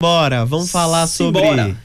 Bora, vamos falar sobre Simbora.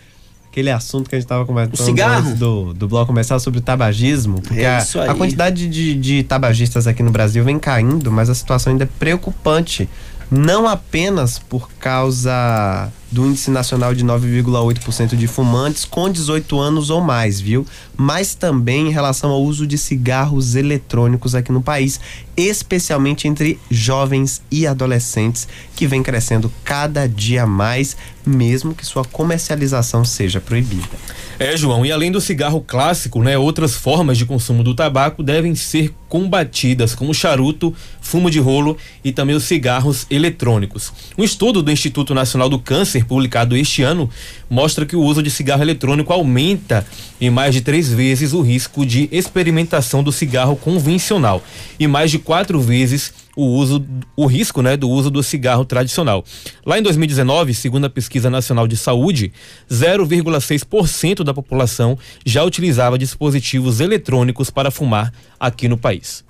aquele assunto que a gente estava conversando antes do, do bloco começar sobre tabagismo, porque é a, a, quantidade de, de tabagistas aqui no Brasil vem caindo, mas a situação ainda é preocupante. Não apenas por causa do índice nacional de 9,8% de fumantes com 18 anos ou mais, viu? Mas também em relação ao uso de cigarros eletrônicos aqui no país, especialmente entre jovens e adolescentes, que vem crescendo cada dia mais, mesmo que sua comercialização seja proibida. É, João, e além do cigarro clássico, né, outras formas de consumo do tabaco devem ser combatidas, como charuto, fumo de rolo e também os cigarros eletrônicos. Um estudo do Instituto Nacional do Câncer publicado este ano, mostra que o uso de cigarro eletrônico aumenta em mais de três vezes o risco de experimentação do cigarro convencional e mais de quatro vezes o uso, o risco, né, do uso do cigarro tradicional. Lá em 2019, segundo a pesquisa nacional de saúde, 0,6% da população já utilizava dispositivos eletrônicos para fumar aqui no país.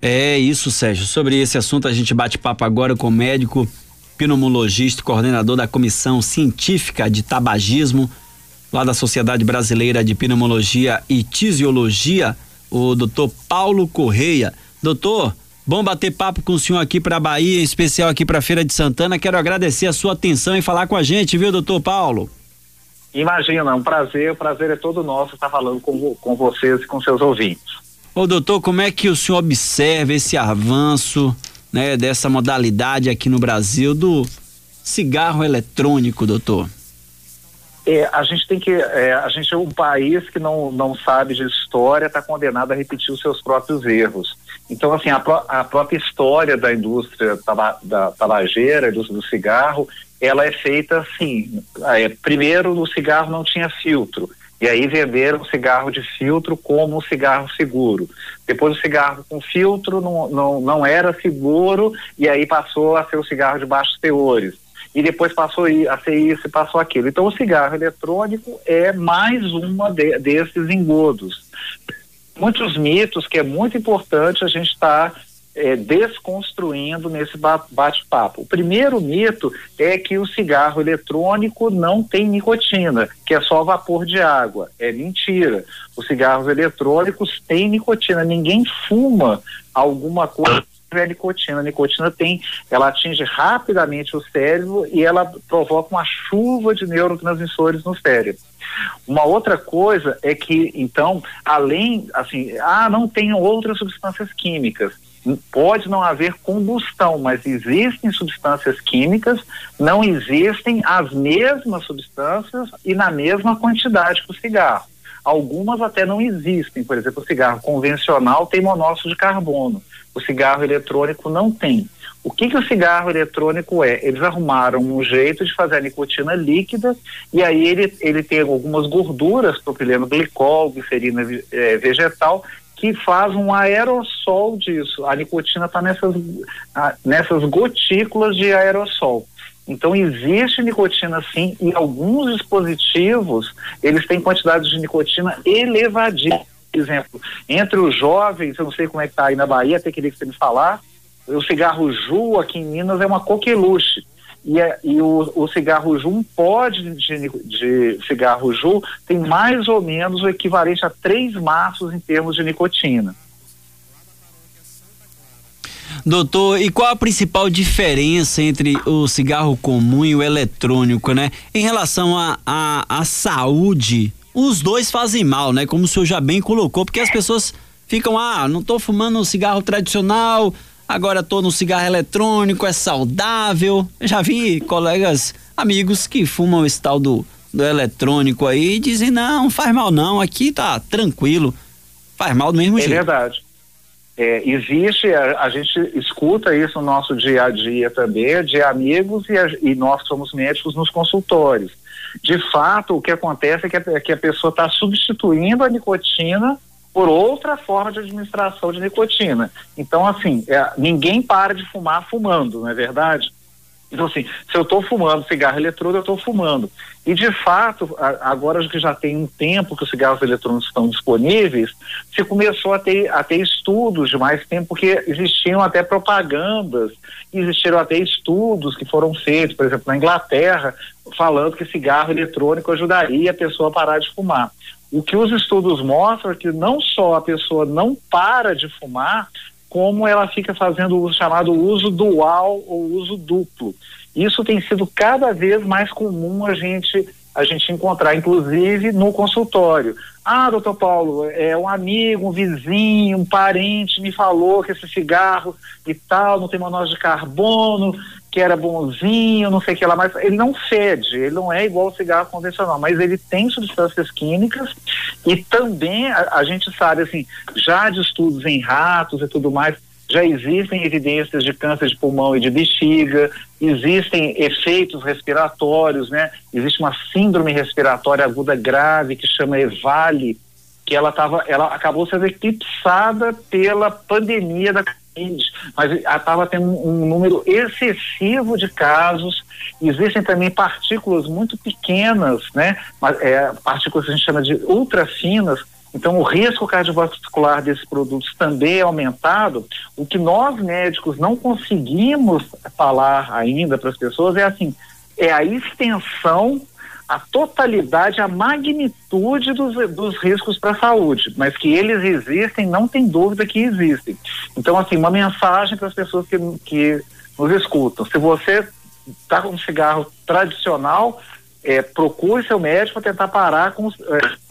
É isso, Sérgio. Sobre esse assunto a gente bate papo agora com o médico pneumologista e coordenador da Comissão Científica de Tabagismo, lá da Sociedade Brasileira de Pneumologia e Tisiologia, o doutor Paulo Correia. Doutor, bom bater papo com o senhor aqui para a Bahia, em especial aqui para a Feira de Santana. Quero agradecer a sua atenção e falar com a gente, viu, doutor Paulo? Imagina, é um prazer, o prazer é todo nosso estar falando com, com vocês e com seus ouvintes. Ô doutor, como é que o senhor observa esse avanço né, dessa modalidade aqui no Brasil do cigarro eletrônico, doutor? É, a gente tem que. É, a gente é um país que não, não sabe de história, está condenado a repetir os seus próprios erros. Então, assim, a, a própria história da indústria taba da tabageira, do, do cigarro, ela é feita assim. É, primeiro, o cigarro não tinha filtro. E aí venderam o cigarro de filtro como um cigarro seguro. Depois o cigarro com filtro não, não, não era seguro e aí passou a ser o cigarro de baixos teores. E depois passou a ser isso e passou aquilo. Então o cigarro eletrônico é mais uma de, desses engodos. Muitos mitos que é muito importante a gente estar tá é, desconstruindo nesse bate-papo. O primeiro mito é que o cigarro eletrônico não tem nicotina, que é só vapor de água. É mentira. Os cigarros eletrônicos têm nicotina. Ninguém fuma alguma coisa é nicotina. A nicotina tem, ela atinge rapidamente o cérebro e ela provoca uma chuva de neurotransmissores no cérebro. Uma outra coisa é que, então, além, assim, ah, não tem outras substâncias químicas pode não haver combustão, mas existem substâncias químicas, não existem as mesmas substâncias e na mesma quantidade que o cigarro. Algumas até não existem, por exemplo, o cigarro convencional tem monóxido de carbono, o cigarro eletrônico não tem. O que, que o cigarro eletrônico é? Eles arrumaram um jeito de fazer a nicotina líquida e aí ele, ele tem algumas gorduras, propileno glicol, glicerina é, vegetal, que faz um aerossol disso. A nicotina está nessas, nessas gotículas de aerossol. Então existe nicotina sim e alguns dispositivos eles têm quantidades de nicotina elevadíssimas. Por exemplo, entre os jovens, eu não sei como é que está aí na Bahia, até queria que você me falar, o cigarro Ju aqui em Minas é uma coqueluche e, é, e o, o, cigarro um pod de, de, cigarro Ju tem mais ou menos o equivalente a três maços em termos de nicotina. Doutor, e qual a principal diferença entre o cigarro comum e o eletrônico, né? Em relação à a, a, a, saúde, os dois fazem mal, né? Como o senhor já bem colocou, porque as pessoas ficam, ah, não estou fumando um cigarro tradicional, agora tô no cigarro eletrônico, é saudável. Já vi colegas, amigos que fumam esse tal do, do eletrônico aí e dizem, não, faz mal não, aqui tá tranquilo. Faz mal do mesmo é jeito. É verdade. É, existe, a, a, gente escuta isso no nosso dia a dia também, de amigos e, a, e nós somos médicos nos consultórios. De fato, o que acontece é que a, que a pessoa está substituindo a nicotina por outra forma de administração de nicotina. Então, assim, é, ninguém para de fumar fumando, não é verdade? Então, assim, se eu estou fumando cigarro eletrônico, eu estou fumando. E, de fato, agora que já tem um tempo que os cigarros eletrônicos estão disponíveis, se começou a ter, a ter estudos de mais tempo, porque existiam até propagandas, existiram até estudos que foram feitos, por exemplo, na Inglaterra, falando que cigarro eletrônico ajudaria a pessoa a parar de fumar. O que os estudos mostram é que não só a pessoa não para de fumar, como ela fica fazendo o chamado uso dual ou uso duplo. Isso tem sido cada vez mais comum a gente a gente encontrar, inclusive no consultório. Ah, doutor Paulo, é um amigo, um vizinho, um parente me falou que esse cigarro e tal não tem monóxido de carbono, que era bonzinho, não sei o que lá, mas ele não fede, ele não é igual ao cigarro convencional, mas ele tem substâncias químicas e também a, a gente sabe, assim, já de estudos em ratos e tudo mais, já existem evidências de câncer de pulmão e de bexiga, existem efeitos respiratórios, né? Existe uma síndrome respiratória aguda grave que chama EVALI, que ela tava, ela acabou sendo eclipsada pela pandemia da Covid, mas estava tendo um número excessivo de casos. Existem também partículas muito pequenas, né? É, partículas que a gente chama de ultrafinas, então, o risco cardiovascular desses produtos também é aumentado. O que nós médicos não conseguimos falar ainda para as pessoas é assim: é a extensão, a totalidade, a magnitude dos, dos riscos para a saúde. Mas que eles existem, não tem dúvida que existem. Então, assim, uma mensagem para as pessoas que, que nos escutam: se você está com um cigarro tradicional, é, procure seu médico para tentar parar com. É,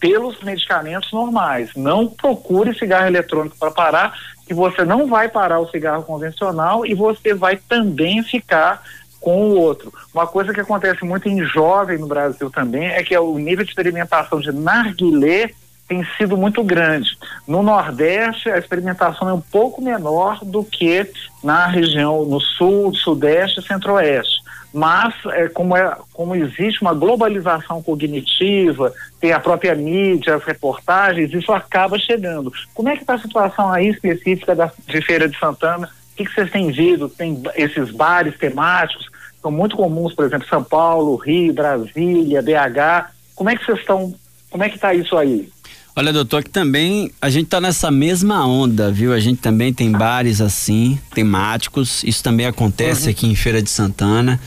pelos medicamentos normais. Não procure cigarro eletrônico para parar, que você não vai parar o cigarro convencional e você vai também ficar com o outro. Uma coisa que acontece muito em jovem no Brasil também é que o nível de experimentação de narguilé tem sido muito grande. No Nordeste, a experimentação é um pouco menor do que na região no Sul, Sudeste e Centro-Oeste mas é, como, é, como existe uma globalização cognitiva, tem a própria mídia, as reportagens, isso acaba chegando. Como é que está a situação aí específica da, de Feira de Santana? O que, que vocês têm visto? Tem esses bares temáticos, são muito comuns, por exemplo, São Paulo, Rio, Brasília, BH. Como é que vocês estão, como é que está isso aí? Olha, doutor, que também a gente tá nessa mesma onda, viu? A gente também tem bares assim, temáticos. Isso também acontece uhum. aqui em Feira de Santana.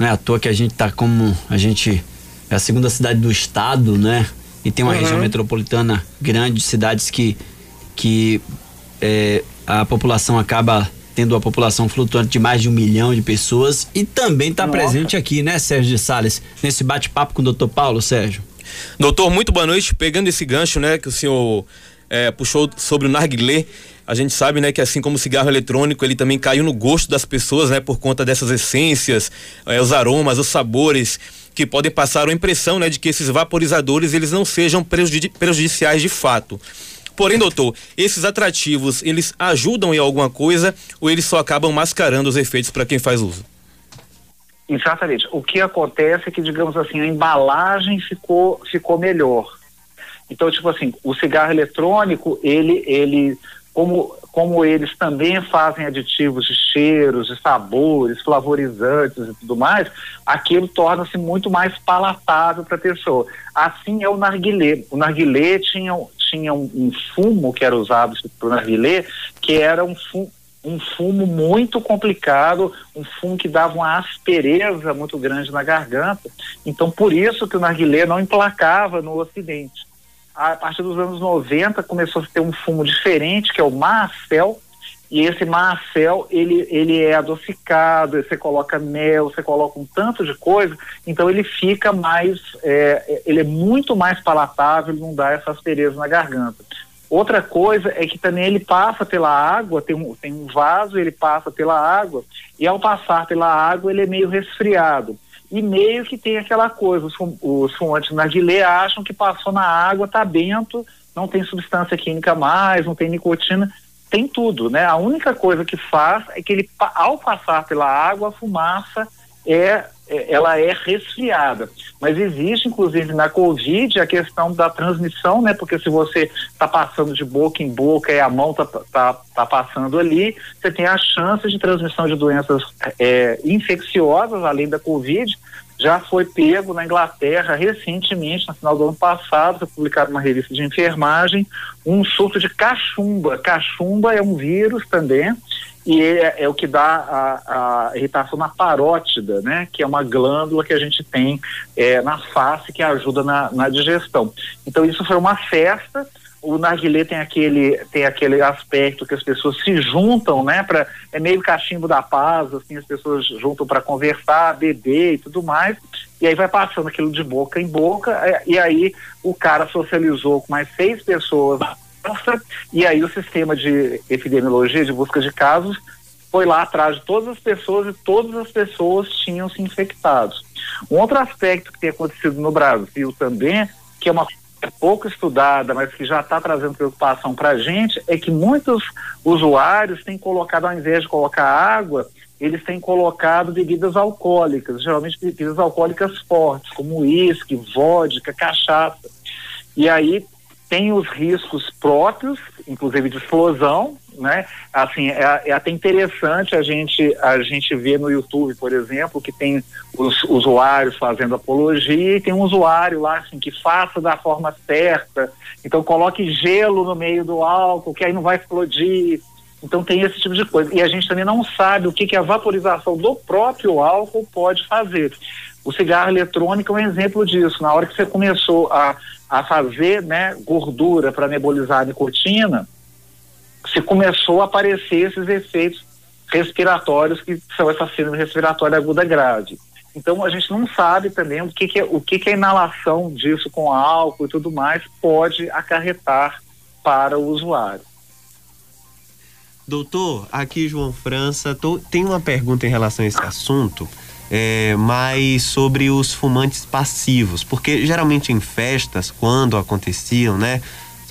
Não é à toa que a gente tá como. A gente é a segunda cidade do estado, né? E tem uma uhum. região metropolitana grande, cidades que, que é, a população acaba tendo a população flutuante de mais de um milhão de pessoas e também está presente aqui, né, Sérgio de Sales, nesse bate-papo com o doutor Paulo, Sérgio. Doutor, muito boa noite. Pegando esse gancho, né, que o senhor é, puxou sobre o narguilé, a gente sabe, né, que assim como o cigarro eletrônico, ele também caiu no gosto das pessoas, né, por conta dessas essências, é, os aromas, os sabores que podem passar a impressão, né, de que esses vaporizadores eles não sejam prejudici prejudiciais de fato. Porém, doutor, esses atrativos, eles ajudam em alguma coisa ou eles só acabam mascarando os efeitos para quem faz uso? Exatamente. O que acontece é que, digamos assim, a embalagem ficou, ficou melhor. Então, tipo assim, o cigarro eletrônico, ele, ele como, como eles também fazem aditivos de cheiros, de sabores, flavorizantes e tudo mais, aquilo torna-se muito mais palatável para a pessoa. Assim é o narguilé. O narguilé tinha, tinha um, um fumo que era usado para o narguilé, que era um fumo, um fumo muito complicado, um fumo que dava uma aspereza muito grande na garganta. Então, por isso que o narguilé não emplacava no Ocidente a partir dos anos 90 começou a ter um fumo diferente, que é o Marcel, e esse Marcel, ele, ele é adocicado, você coloca mel, você coloca um tanto de coisa, então ele fica mais, é, ele é muito mais palatável, não dá essa aspereza na garganta. Outra coisa é que também ele passa pela água, tem um, tem um vaso, ele passa pela água, e ao passar pela água ele é meio resfriado e meio que tem aquela coisa, os, os fumantes narguilé acham que passou na água, tá bento, não tem substância química mais, não tem nicotina, tem tudo, né? A única coisa que faz é que ele, ao passar pela água, a fumaça é é, ela é resfriada. Mas existe, inclusive, na Covid, a questão da transmissão, né? Porque se você está passando de boca em boca e a mão está tá, tá passando ali, você tem a chance de transmissão de doenças é, infecciosas, além da Covid. Já foi pego na Inglaterra recentemente, no final do ano passado, foi publicado uma revista de enfermagem, um surto de cachumba. Cachumba é um vírus também e é, é, o que dá a, a, irritação na parótida, né? Que é uma glândula que a gente tem é, na face que ajuda na, na, digestão. Então isso foi uma festa. O narguilé tem aquele tem aquele aspecto que as pessoas se juntam, né? Para é meio cachimbo da paz, assim as pessoas juntam para conversar, beber e tudo mais. E aí vai passando aquilo de boca em boca. É, e aí o cara socializou com mais seis pessoas e aí o sistema de epidemiologia, de busca de casos, foi lá atrás de todas as pessoas e todas as pessoas tinham se infectado. Um outro aspecto que tem acontecido no Brasil também, que é uma pouco estudada, mas que já está trazendo preocupação para a gente, é que muitos usuários têm colocado, ao invés de colocar água, eles têm colocado bebidas alcoólicas, geralmente bebidas alcoólicas fortes, como uísque, vodka, cachaça. E aí tem os riscos próprios, inclusive de explosão, né? Assim, é, é, até interessante a gente a gente ver no YouTube, por exemplo, que tem os usuários fazendo apologia e tem um usuário lá assim que faça da forma certa. Então coloque gelo no meio do álcool, que aí não vai explodir. Então tem esse tipo de coisa. E a gente também não sabe o que, que a vaporização do próprio álcool pode fazer. O cigarro eletrônico é um exemplo disso. Na hora que você começou a a fazer né, gordura para nebulizar a nicotina, se começou a aparecer esses efeitos respiratórios que são essa síndrome respiratória aguda grave. Então a gente não sabe também o que, que é, o que, que a inalação disso com álcool e tudo mais pode acarretar para o usuário. Doutor, aqui João França, tô, tem uma pergunta em relação a esse assunto é, mais sobre os fumantes passivos, porque geralmente em festas, quando aconteciam, né,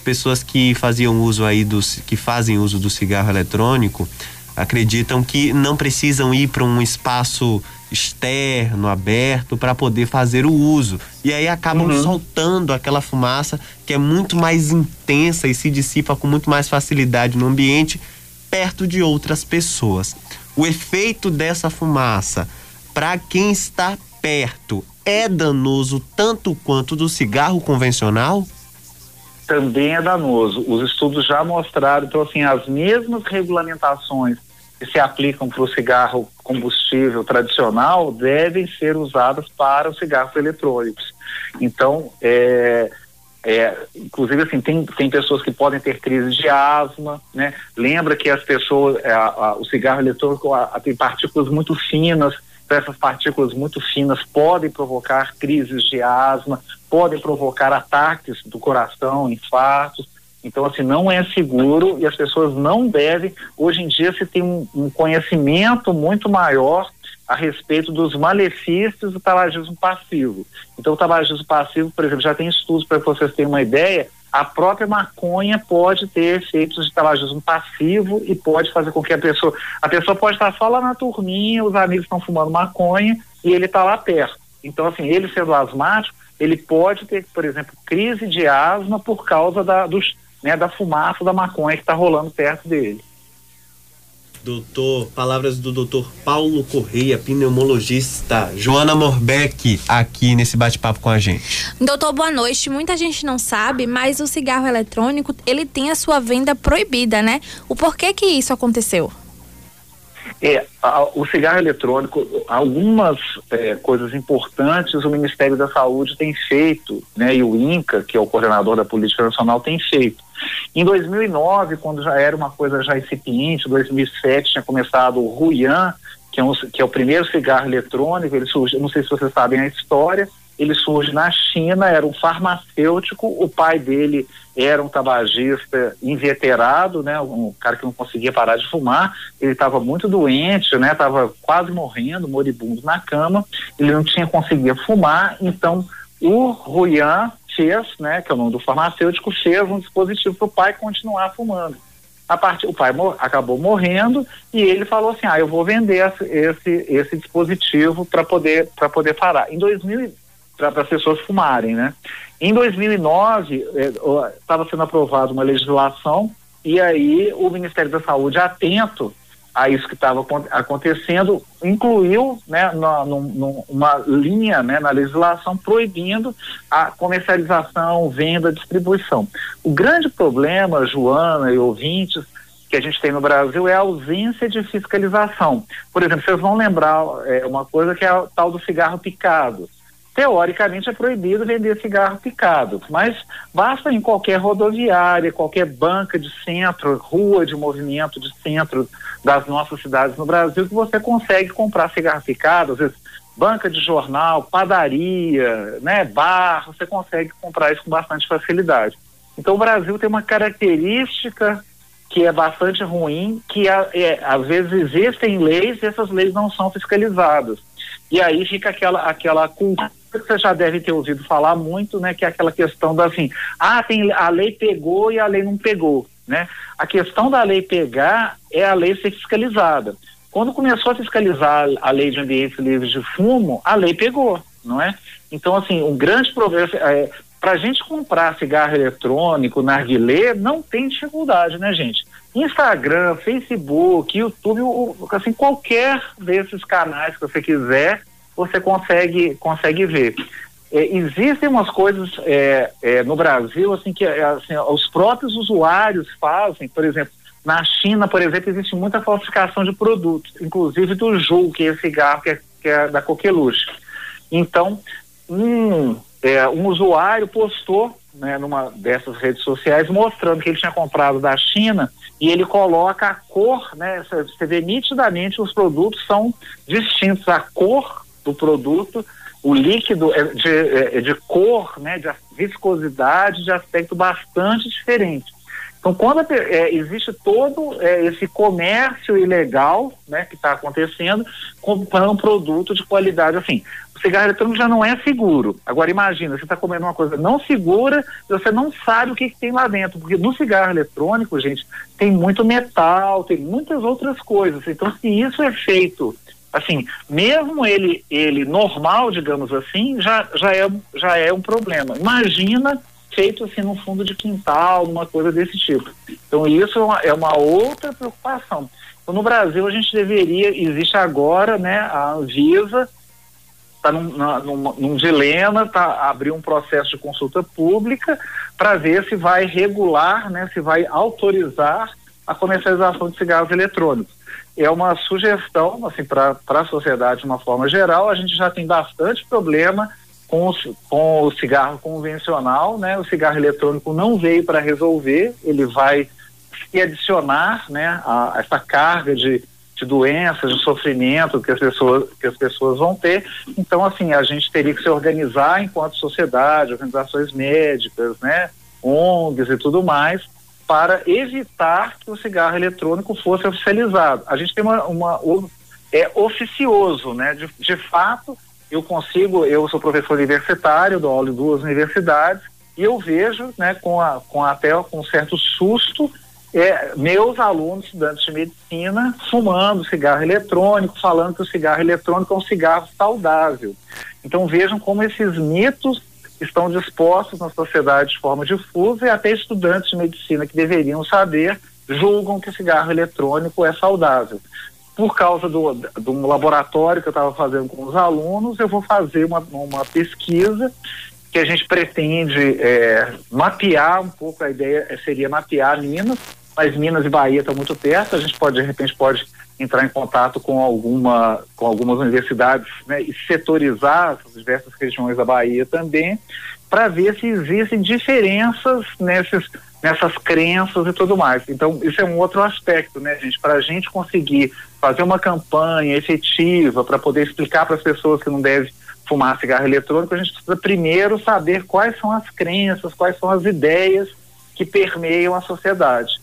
pessoas que faziam uso aí dos, que fazem uso do cigarro eletrônico, acreditam que não precisam ir para um espaço externo, aberto, para poder fazer o uso. E aí acabam uhum. soltando aquela fumaça que é muito mais intensa e se dissipa com muito mais facilidade no ambiente, perto de outras pessoas. O efeito dessa fumaça para quem está perto é danoso tanto quanto do cigarro convencional? Também é danoso. Os estudos já mostraram, então assim, as mesmas regulamentações que se aplicam para o cigarro combustível tradicional devem ser usadas para os cigarros eletrônicos. Então, é, é, inclusive, assim, tem, tem pessoas que podem ter crise de asma, né? Lembra que as pessoas, é, a, a, o cigarro eletrônico a, tem partículas muito finas então, essas partículas muito finas podem provocar crises de asma, podem provocar ataques do coração, infartos. Então, assim, não é seguro e as pessoas não devem. Hoje em dia se tem um, um conhecimento muito maior a respeito dos malefícios do tabagismo passivo. Então, o tabagismo passivo, por exemplo, já tem estudos para que vocês tenham uma ideia, a própria maconha pode ter efeitos de tabagismo passivo e pode fazer com que a pessoa. A pessoa pode estar só lá na turminha, os amigos estão fumando maconha e ele está lá perto. Então, assim, ele sendo asmático, ele pode ter, por exemplo, crise de asma por causa da, dos, né, da fumaça da maconha que está rolando perto dele doutor, palavras do doutor Paulo Correia, pneumologista, Joana Morbeck, aqui nesse bate-papo com a gente. Doutor, boa noite. Muita gente não sabe, mas o cigarro eletrônico, ele tem a sua venda proibida, né? O porquê que isso aconteceu? É, a, o cigarro eletrônico, algumas é, coisas importantes o Ministério da Saúde tem feito, né, e o INCA, que é o coordenador da Política Nacional, tem feito. Em 2009, quando já era uma coisa já incipiente, 2007 tinha começado o Ruyan, que é, um, que é o primeiro cigarro eletrônico, ele surgiu, não sei se vocês sabem a história, ele surge na China, era um farmacêutico, o pai dele era um tabagista inveterado, né, um cara que não conseguia parar de fumar, ele estava muito doente, né, estava quase morrendo, moribundo na cama, ele não tinha conseguido fumar, então o Ruyan fez, né, que é o nome do farmacêutico, fez um dispositivo para o pai continuar fumando. a parte, o pai mor acabou morrendo e ele falou assim, ah, eu vou vender esse, esse dispositivo para poder, poder parar. Em 2000, para as pessoas fumarem, né? Em 2009, estava é, sendo aprovada uma legislação e aí o Ministério da Saúde, atento a isso que estava acontecendo, incluiu né, na, uma linha né, na legislação proibindo a comercialização, venda, distribuição. O grande problema, Joana e ouvintes, que a gente tem no Brasil é a ausência de fiscalização. Por exemplo, vocês vão lembrar é, uma coisa que é o tal do cigarro picado teoricamente é proibido vender cigarro picado, mas basta em qualquer rodoviária, qualquer banca de centro, rua de movimento de centro das nossas cidades no Brasil que você consegue comprar cigarro picado, às vezes banca de jornal, padaria, né, bar, você consegue comprar isso com bastante facilidade. Então o Brasil tem uma característica que é bastante ruim, que é, às vezes existem leis e essas leis não são fiscalizadas. E aí fica aquela, aquela cultura você já deve ter ouvido falar muito, né, que é aquela questão da assim, ah, tem, a lei pegou e a lei não pegou, né? A questão da lei pegar é a lei ser fiscalizada. Quando começou a fiscalizar a lei de ambientes livres de fumo, a lei pegou, não é? Então, assim, um grande problema é, para a gente comprar cigarro eletrônico, narguilé, não tem dificuldade, né, gente? Instagram, Facebook, YouTube, assim, qualquer desses canais que você quiser, você consegue, consegue ver. É, existem umas coisas é, é, no Brasil assim que assim, os próprios usuários fazem, por exemplo, na China, por exemplo, existe muita falsificação de produtos, inclusive do Ju, que é esse cigarro que é, que é da Coqueluche. Então, um, é, um usuário postou né, numa dessas redes sociais mostrando que ele tinha comprado da China e ele coloca a cor, né? Você vê nitidamente os produtos são distintos, a cor do produto, o líquido é de, é, é de cor, né, de viscosidade, de aspecto bastante diferente. Então, quando é, existe todo é, esse comércio ilegal né, que está acontecendo, comprando um produto de qualidade assim. O cigarro eletrônico já não é seguro. Agora, imagina, você está comendo uma coisa não segura e você não sabe o que, que, tem lá dentro. Porque no cigarro eletrônico, gente, tem muito metal, tem muitas outras coisas. Então, se isso é feito assim, mesmo ele ele normal, digamos assim, já, já, é, já é um problema. Imagina feito assim no fundo de quintal, uma coisa desse tipo. Então isso é uma, é uma outra preocupação. Então, no Brasil a gente deveria, existe agora, né, a Anvisa está num, num, num, dilema, tá abrir um processo de consulta pública para ver se vai regular, né, se vai autorizar a comercialização de cigarros eletrônicos é uma sugestão assim, para a sociedade de uma forma geral. A gente já tem bastante problema com com o cigarro convencional, né? O cigarro eletrônico não veio para resolver, ele vai se adicionar né, a, a essa carga de, de doenças, de sofrimento que as, pessoas, que as pessoas vão ter. Então, assim, a gente teria que se organizar enquanto sociedade, organizações médicas, né, ONGs e tudo mais, para evitar que o cigarro eletrônico fosse oficializado. A gente tem uma, uma é oficioso, né? De, de fato, eu consigo, eu sou professor universitário, dou aula em duas universidades e eu vejo, né, com, a, com até com certo susto, é, meus alunos, estudantes de medicina, fumando cigarro eletrônico, falando que o cigarro eletrônico é um cigarro saudável. Então vejam como esses mitos estão dispostos na sociedade de forma difusa e até estudantes de medicina que deveriam saber julgam que cigarro eletrônico é saudável. Por causa do, de um laboratório que eu estava fazendo com os alunos, eu vou fazer uma, uma pesquisa que a gente pretende é, mapear um pouco, a ideia seria mapear Minas, mas Minas e Bahia estão muito perto, a gente pode, de repente, pode entrar em contato com alguma com algumas universidades né, e setorizar as diversas regiões da Bahia também para ver se existem diferenças nesses nessas crenças e tudo mais. Então isso é um outro aspecto, né, gente? Para a gente conseguir fazer uma campanha efetiva para poder explicar para as pessoas que não devem fumar cigarro eletrônico, a gente precisa primeiro saber quais são as crenças, quais são as ideias que permeiam a sociedade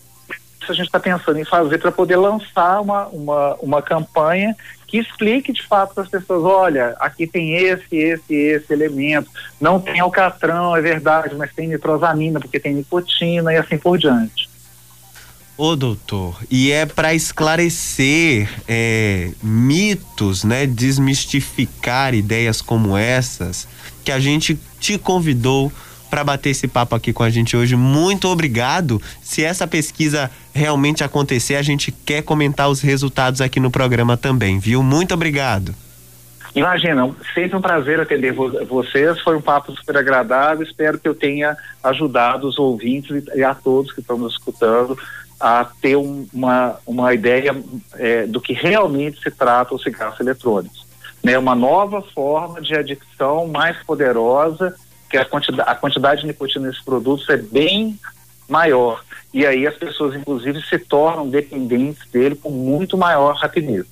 a gente está pensando em fazer para poder lançar uma, uma, uma campanha que explique de fato para as pessoas, olha, aqui tem esse, esse, esse elemento, não tem alcatrão, é verdade, mas tem nitrosamina porque tem nicotina e assim por diante. Ô doutor, e é para esclarecer é, mitos, né, desmistificar ideias como essas, que a gente te convidou para bater esse papo aqui com a gente hoje. Muito obrigado. Se essa pesquisa realmente acontecer, a gente quer comentar os resultados aqui no programa também, viu? Muito obrigado. Imagina, sempre um prazer atender vocês. Foi um papo super agradável. Espero que eu tenha ajudado os ouvintes e a todos que estão nos escutando a ter um, uma, uma ideia é, do que realmente se trata os cigarros eletrônicos. Né? Uma nova forma de adicção mais poderosa, que a quantidade, a quantidade de nicotina nesses produtos é bem maior. E aí as pessoas, inclusive, se tornam dependentes dele com muito maior rapidez.